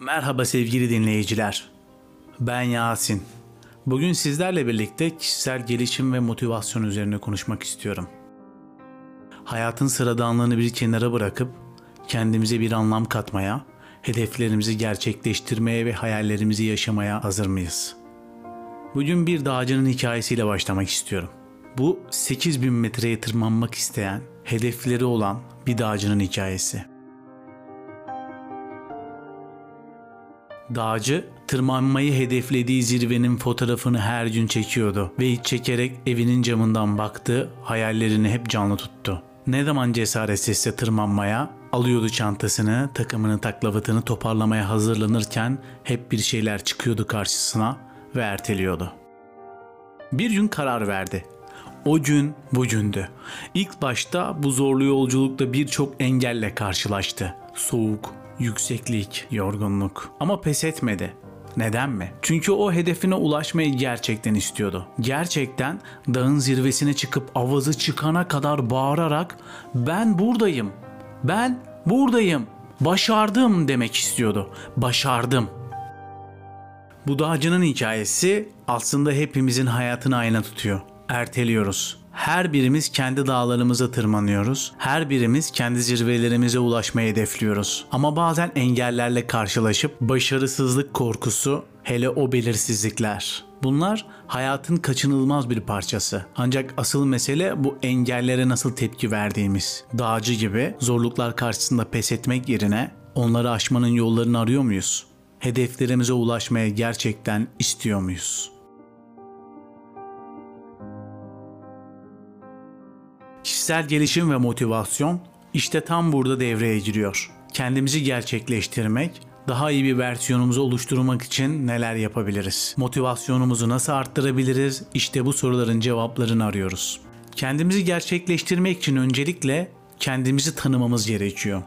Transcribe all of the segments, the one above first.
Merhaba sevgili dinleyiciler. Ben Yasin. Bugün sizlerle birlikte kişisel gelişim ve motivasyon üzerine konuşmak istiyorum. Hayatın sıradanlığını bir kenara bırakıp kendimize bir anlam katmaya, hedeflerimizi gerçekleştirmeye ve hayallerimizi yaşamaya hazır mıyız? Bugün bir dağcının hikayesiyle başlamak istiyorum. Bu 8000 metreye tırmanmak isteyen, hedefleri olan bir dağcının hikayesi. Dağcı tırmanmayı hedeflediği zirvenin fotoğrafını her gün çekiyordu ve çekerek evinin camından baktı, hayallerini hep canlı tuttu. Ne zaman cesaretsizse tırmanmaya, alıyordu çantasını, takımını taklavatını toparlamaya hazırlanırken hep bir şeyler çıkıyordu karşısına ve erteliyordu. Bir gün karar verdi. O gün bugündü. İlk başta bu zorlu yolculukta birçok engelle karşılaştı. Soğuk, yükseklik, yorgunluk. Ama pes etmedi. Neden mi? Çünkü o hedefine ulaşmayı gerçekten istiyordu. Gerçekten dağın zirvesine çıkıp avazı çıkana kadar bağırarak ben buradayım. Ben buradayım. Başardım demek istiyordu. Başardım. Bu dağcının hikayesi aslında hepimizin hayatını ayna tutuyor. Erteliyoruz. Her birimiz kendi dağlarımıza tırmanıyoruz. Her birimiz kendi zirvelerimize ulaşmayı hedefliyoruz. Ama bazen engellerle karşılaşıp başarısızlık korkusu, hele o belirsizlikler. Bunlar hayatın kaçınılmaz bir parçası. Ancak asıl mesele bu engellere nasıl tepki verdiğimiz. Dağcı gibi zorluklar karşısında pes etmek yerine onları aşmanın yollarını arıyor muyuz? Hedeflerimize ulaşmaya gerçekten istiyor muyuz? Kişisel gelişim ve motivasyon işte tam burada devreye giriyor. Kendimizi gerçekleştirmek, daha iyi bir versiyonumuzu oluşturmak için neler yapabiliriz? Motivasyonumuzu nasıl arttırabiliriz? İşte bu soruların cevaplarını arıyoruz. Kendimizi gerçekleştirmek için öncelikle kendimizi tanımamız gerekiyor.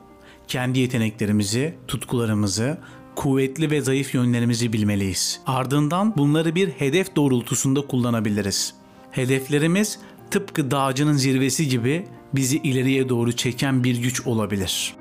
Kendi yeteneklerimizi, tutkularımızı, kuvvetli ve zayıf yönlerimizi bilmeliyiz. Ardından bunları bir hedef doğrultusunda kullanabiliriz. Hedeflerimiz tıpkı dağcının zirvesi gibi bizi ileriye doğru çeken bir güç olabilir.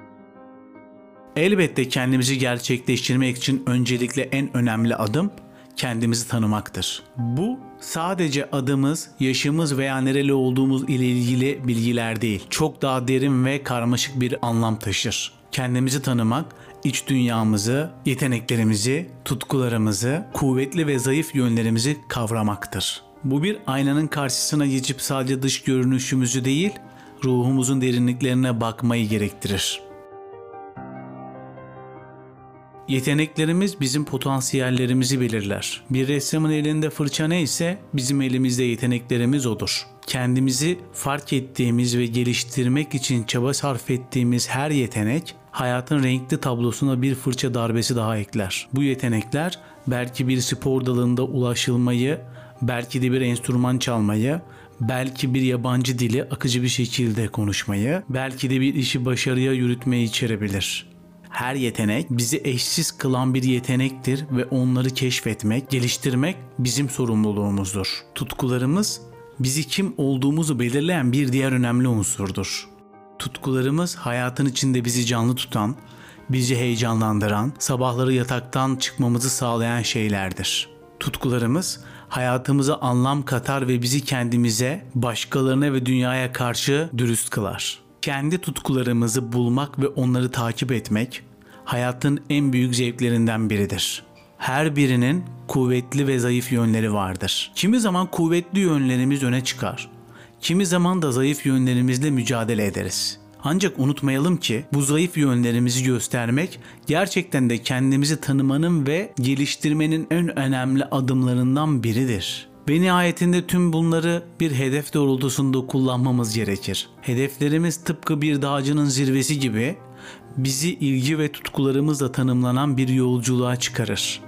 Elbette kendimizi gerçekleştirmek için öncelikle en önemli adım kendimizi tanımaktır. Bu sadece adımız, yaşımız veya nereli olduğumuz ile ilgili bilgiler değil. Çok daha derin ve karmaşık bir anlam taşır. Kendimizi tanımak, iç dünyamızı, yeteneklerimizi, tutkularımızı, kuvvetli ve zayıf yönlerimizi kavramaktır. Bu bir aynanın karşısına geçip sadece dış görünüşümüzü değil, ruhumuzun derinliklerine bakmayı gerektirir. Yeteneklerimiz bizim potansiyellerimizi belirler. Bir ressamın elinde fırça neyse bizim elimizde yeteneklerimiz odur. Kendimizi fark ettiğimiz ve geliştirmek için çaba sarf ettiğimiz her yetenek hayatın renkli tablosuna bir fırça darbesi daha ekler. Bu yetenekler belki bir spor dalında ulaşılmayı, belki de bir enstrüman çalmayı, belki bir yabancı dili akıcı bir şekilde konuşmayı, belki de bir işi başarıya yürütmeyi içerebilir. Her yetenek bizi eşsiz kılan bir yetenektir ve onları keşfetmek, geliştirmek bizim sorumluluğumuzdur. Tutkularımız bizi kim olduğumuzu belirleyen bir diğer önemli unsurdur. Tutkularımız hayatın içinde bizi canlı tutan, bizi heyecanlandıran, sabahları yataktan çıkmamızı sağlayan şeylerdir. Tutkularımız hayatımıza anlam katar ve bizi kendimize, başkalarına ve dünyaya karşı dürüst kılar. Kendi tutkularımızı bulmak ve onları takip etmek hayatın en büyük zevklerinden biridir. Her birinin kuvvetli ve zayıf yönleri vardır. Kimi zaman kuvvetli yönlerimiz öne çıkar. Kimi zaman da zayıf yönlerimizle mücadele ederiz. Ancak unutmayalım ki bu zayıf yönlerimizi göstermek gerçekten de kendimizi tanımanın ve geliştirmenin en önemli adımlarından biridir. Ve nihayetinde tüm bunları bir hedef doğrultusunda kullanmamız gerekir. Hedeflerimiz tıpkı bir dağcının zirvesi gibi bizi ilgi ve tutkularımızla tanımlanan bir yolculuğa çıkarır.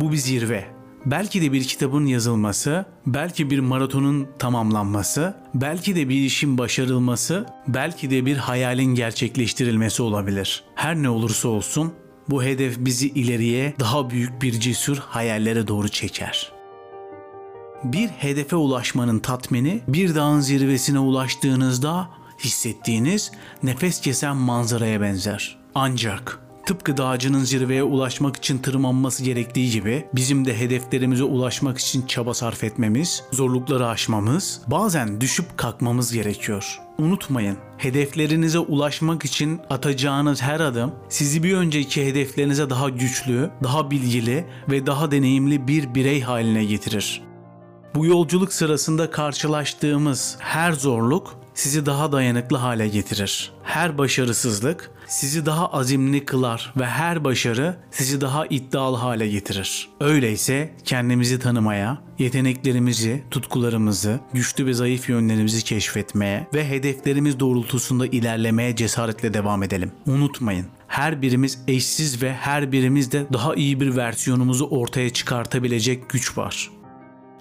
Bu bir zirve. Belki de bir kitabın yazılması, belki bir maratonun tamamlanması, belki de bir işin başarılması, belki de bir hayalin gerçekleştirilmesi olabilir. Her ne olursa olsun bu hedef bizi ileriye daha büyük bir cesur hayallere doğru çeker. Bir hedefe ulaşmanın tatmini bir dağın zirvesine ulaştığınızda hissettiğiniz nefes kesen manzaraya benzer. Ancak Tıpkı dağcının zirveye ulaşmak için tırmanması gerektiği gibi bizim de hedeflerimize ulaşmak için çaba sarf etmemiz, zorlukları aşmamız, bazen düşüp kalkmamız gerekiyor. Unutmayın, hedeflerinize ulaşmak için atacağınız her adım sizi bir önceki hedeflerinize daha güçlü, daha bilgili ve daha deneyimli bir birey haline getirir. Bu yolculuk sırasında karşılaştığımız her zorluk sizi daha dayanıklı hale getirir. Her başarısızlık sizi daha azimli kılar ve her başarı sizi daha iddialı hale getirir. Öyleyse kendimizi tanımaya, yeteneklerimizi, tutkularımızı, güçlü ve zayıf yönlerimizi keşfetmeye ve hedeflerimiz doğrultusunda ilerlemeye cesaretle devam edelim. Unutmayın, her birimiz eşsiz ve her birimizde daha iyi bir versiyonumuzu ortaya çıkartabilecek güç var.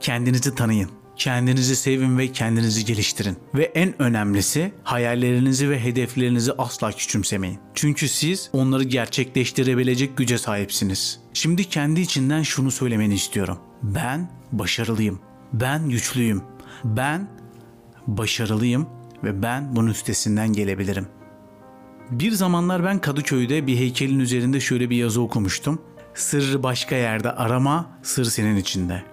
Kendinizi tanıyın. Kendinizi sevin ve kendinizi geliştirin. Ve en önemlisi hayallerinizi ve hedeflerinizi asla küçümsemeyin. Çünkü siz onları gerçekleştirebilecek güce sahipsiniz. Şimdi kendi içinden şunu söylemeni istiyorum. Ben başarılıyım. Ben güçlüyüm. Ben başarılıyım ve ben bunun üstesinden gelebilirim. Bir zamanlar ben Kadıköy'de bir heykelin üzerinde şöyle bir yazı okumuştum. Sırrı başka yerde arama, sır senin içinde.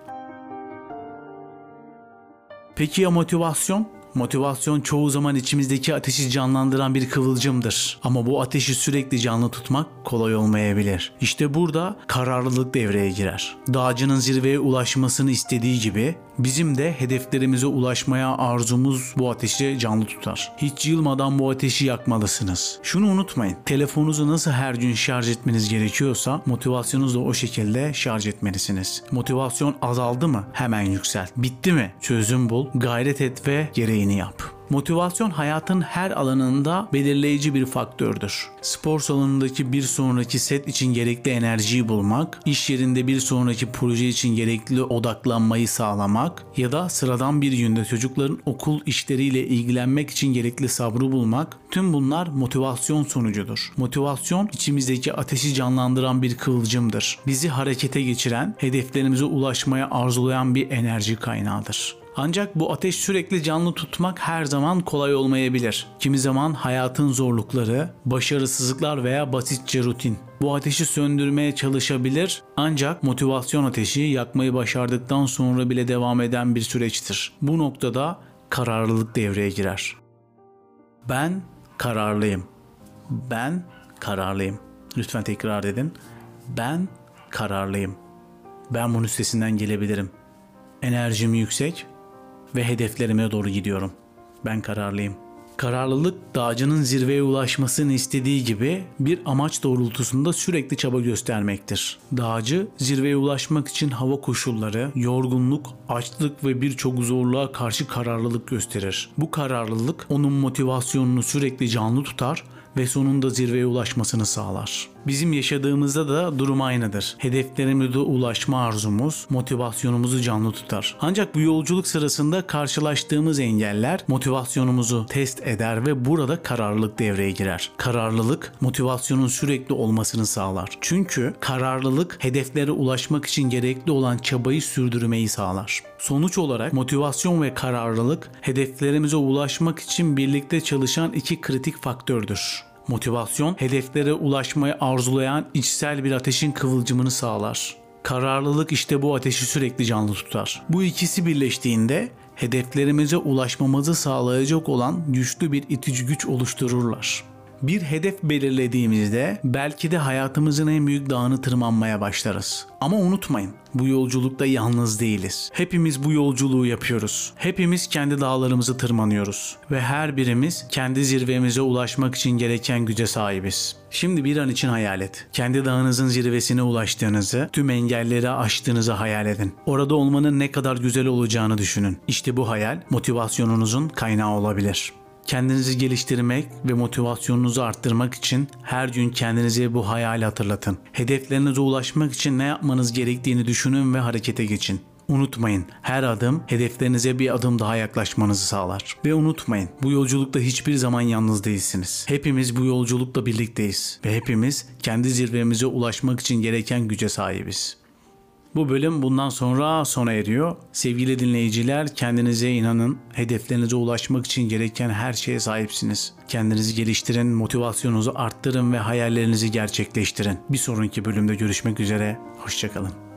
Peki ya motivasyon? Motivasyon çoğu zaman içimizdeki ateşi canlandıran bir kıvılcımdır. Ama bu ateşi sürekli canlı tutmak kolay olmayabilir. İşte burada kararlılık devreye girer. Dağcının zirveye ulaşmasını istediği gibi bizim de hedeflerimize ulaşmaya arzumuz bu ateşi canlı tutar. Hiç yılmadan bu ateşi yakmalısınız. Şunu unutmayın. Telefonunuzu nasıl her gün şarj etmeniz gerekiyorsa motivasyonunuzu da o şekilde şarj etmelisiniz. Motivasyon azaldı mı? Hemen yükselt. Bitti mi? Çözüm bul, gayret et ve gereğini yap. Motivasyon hayatın her alanında belirleyici bir faktördür. Spor salonundaki bir sonraki set için gerekli enerjiyi bulmak, iş yerinde bir sonraki proje için gerekli odaklanmayı sağlamak ya da sıradan bir günde çocukların okul işleriyle ilgilenmek için gerekli sabrı bulmak, tüm bunlar motivasyon sonucudur. Motivasyon içimizdeki ateşi canlandıran bir kıvılcımdır. Bizi harekete geçiren, hedeflerimize ulaşmaya arzulayan bir enerji kaynağıdır. Ancak bu ateş sürekli canlı tutmak her zaman kolay olmayabilir. Kimi zaman hayatın zorlukları, başarısızlıklar veya basitçe rutin bu ateşi söndürmeye çalışabilir ancak motivasyon ateşi yakmayı başardıktan sonra bile devam eden bir süreçtir. Bu noktada kararlılık devreye girer. Ben kararlıyım. Ben kararlıyım. Lütfen tekrar edin. Ben kararlıyım. Ben bunun üstesinden gelebilirim. Enerjim yüksek ve hedeflerime doğru gidiyorum. Ben kararlıyım. Kararlılık dağcının zirveye ulaşmasını istediği gibi bir amaç doğrultusunda sürekli çaba göstermektir. Dağcı zirveye ulaşmak için hava koşulları, yorgunluk, açlık ve birçok zorluğa karşı kararlılık gösterir. Bu kararlılık onun motivasyonunu sürekli canlı tutar ve sonunda zirveye ulaşmasını sağlar. Bizim yaşadığımızda da durum aynıdır. Hedeflerimize ulaşma arzumuz motivasyonumuzu canlı tutar. Ancak bu yolculuk sırasında karşılaştığımız engeller motivasyonumuzu test eder ve burada kararlılık devreye girer. Kararlılık motivasyonun sürekli olmasını sağlar. Çünkü kararlılık hedeflere ulaşmak için gerekli olan çabayı sürdürmeyi sağlar. Sonuç olarak motivasyon ve kararlılık hedeflerimize ulaşmak için birlikte çalışan iki kritik faktördür. Motivasyon, hedeflere ulaşmayı arzulayan içsel bir ateşin kıvılcımını sağlar. Kararlılık işte bu ateşi sürekli canlı tutar. Bu ikisi birleştiğinde hedeflerimize ulaşmamızı sağlayacak olan güçlü bir itici güç oluştururlar. Bir hedef belirlediğimizde belki de hayatımızın en büyük dağını tırmanmaya başlarız. Ama unutmayın, bu yolculukta yalnız değiliz. Hepimiz bu yolculuğu yapıyoruz. Hepimiz kendi dağlarımızı tırmanıyoruz ve her birimiz kendi zirvemize ulaşmak için gereken güce sahibiz. Şimdi bir an için hayal et. Kendi dağınızın zirvesine ulaştığınızı, tüm engelleri aştığınızı hayal edin. Orada olmanın ne kadar güzel olacağını düşünün. İşte bu hayal motivasyonunuzun kaynağı olabilir. Kendinizi geliştirmek ve motivasyonunuzu arttırmak için her gün kendinize bu hayali hatırlatın. Hedeflerinize ulaşmak için ne yapmanız gerektiğini düşünün ve harekete geçin. Unutmayın her adım hedeflerinize bir adım daha yaklaşmanızı sağlar. Ve unutmayın bu yolculukta hiçbir zaman yalnız değilsiniz. Hepimiz bu yolculukta birlikteyiz ve hepimiz kendi zirvemize ulaşmak için gereken güce sahibiz. Bu bölüm bundan sonra sona eriyor. Sevgili dinleyiciler kendinize inanın. Hedeflerinize ulaşmak için gereken her şeye sahipsiniz. Kendinizi geliştirin, motivasyonunuzu arttırın ve hayallerinizi gerçekleştirin. Bir sonraki bölümde görüşmek üzere. Hoşçakalın.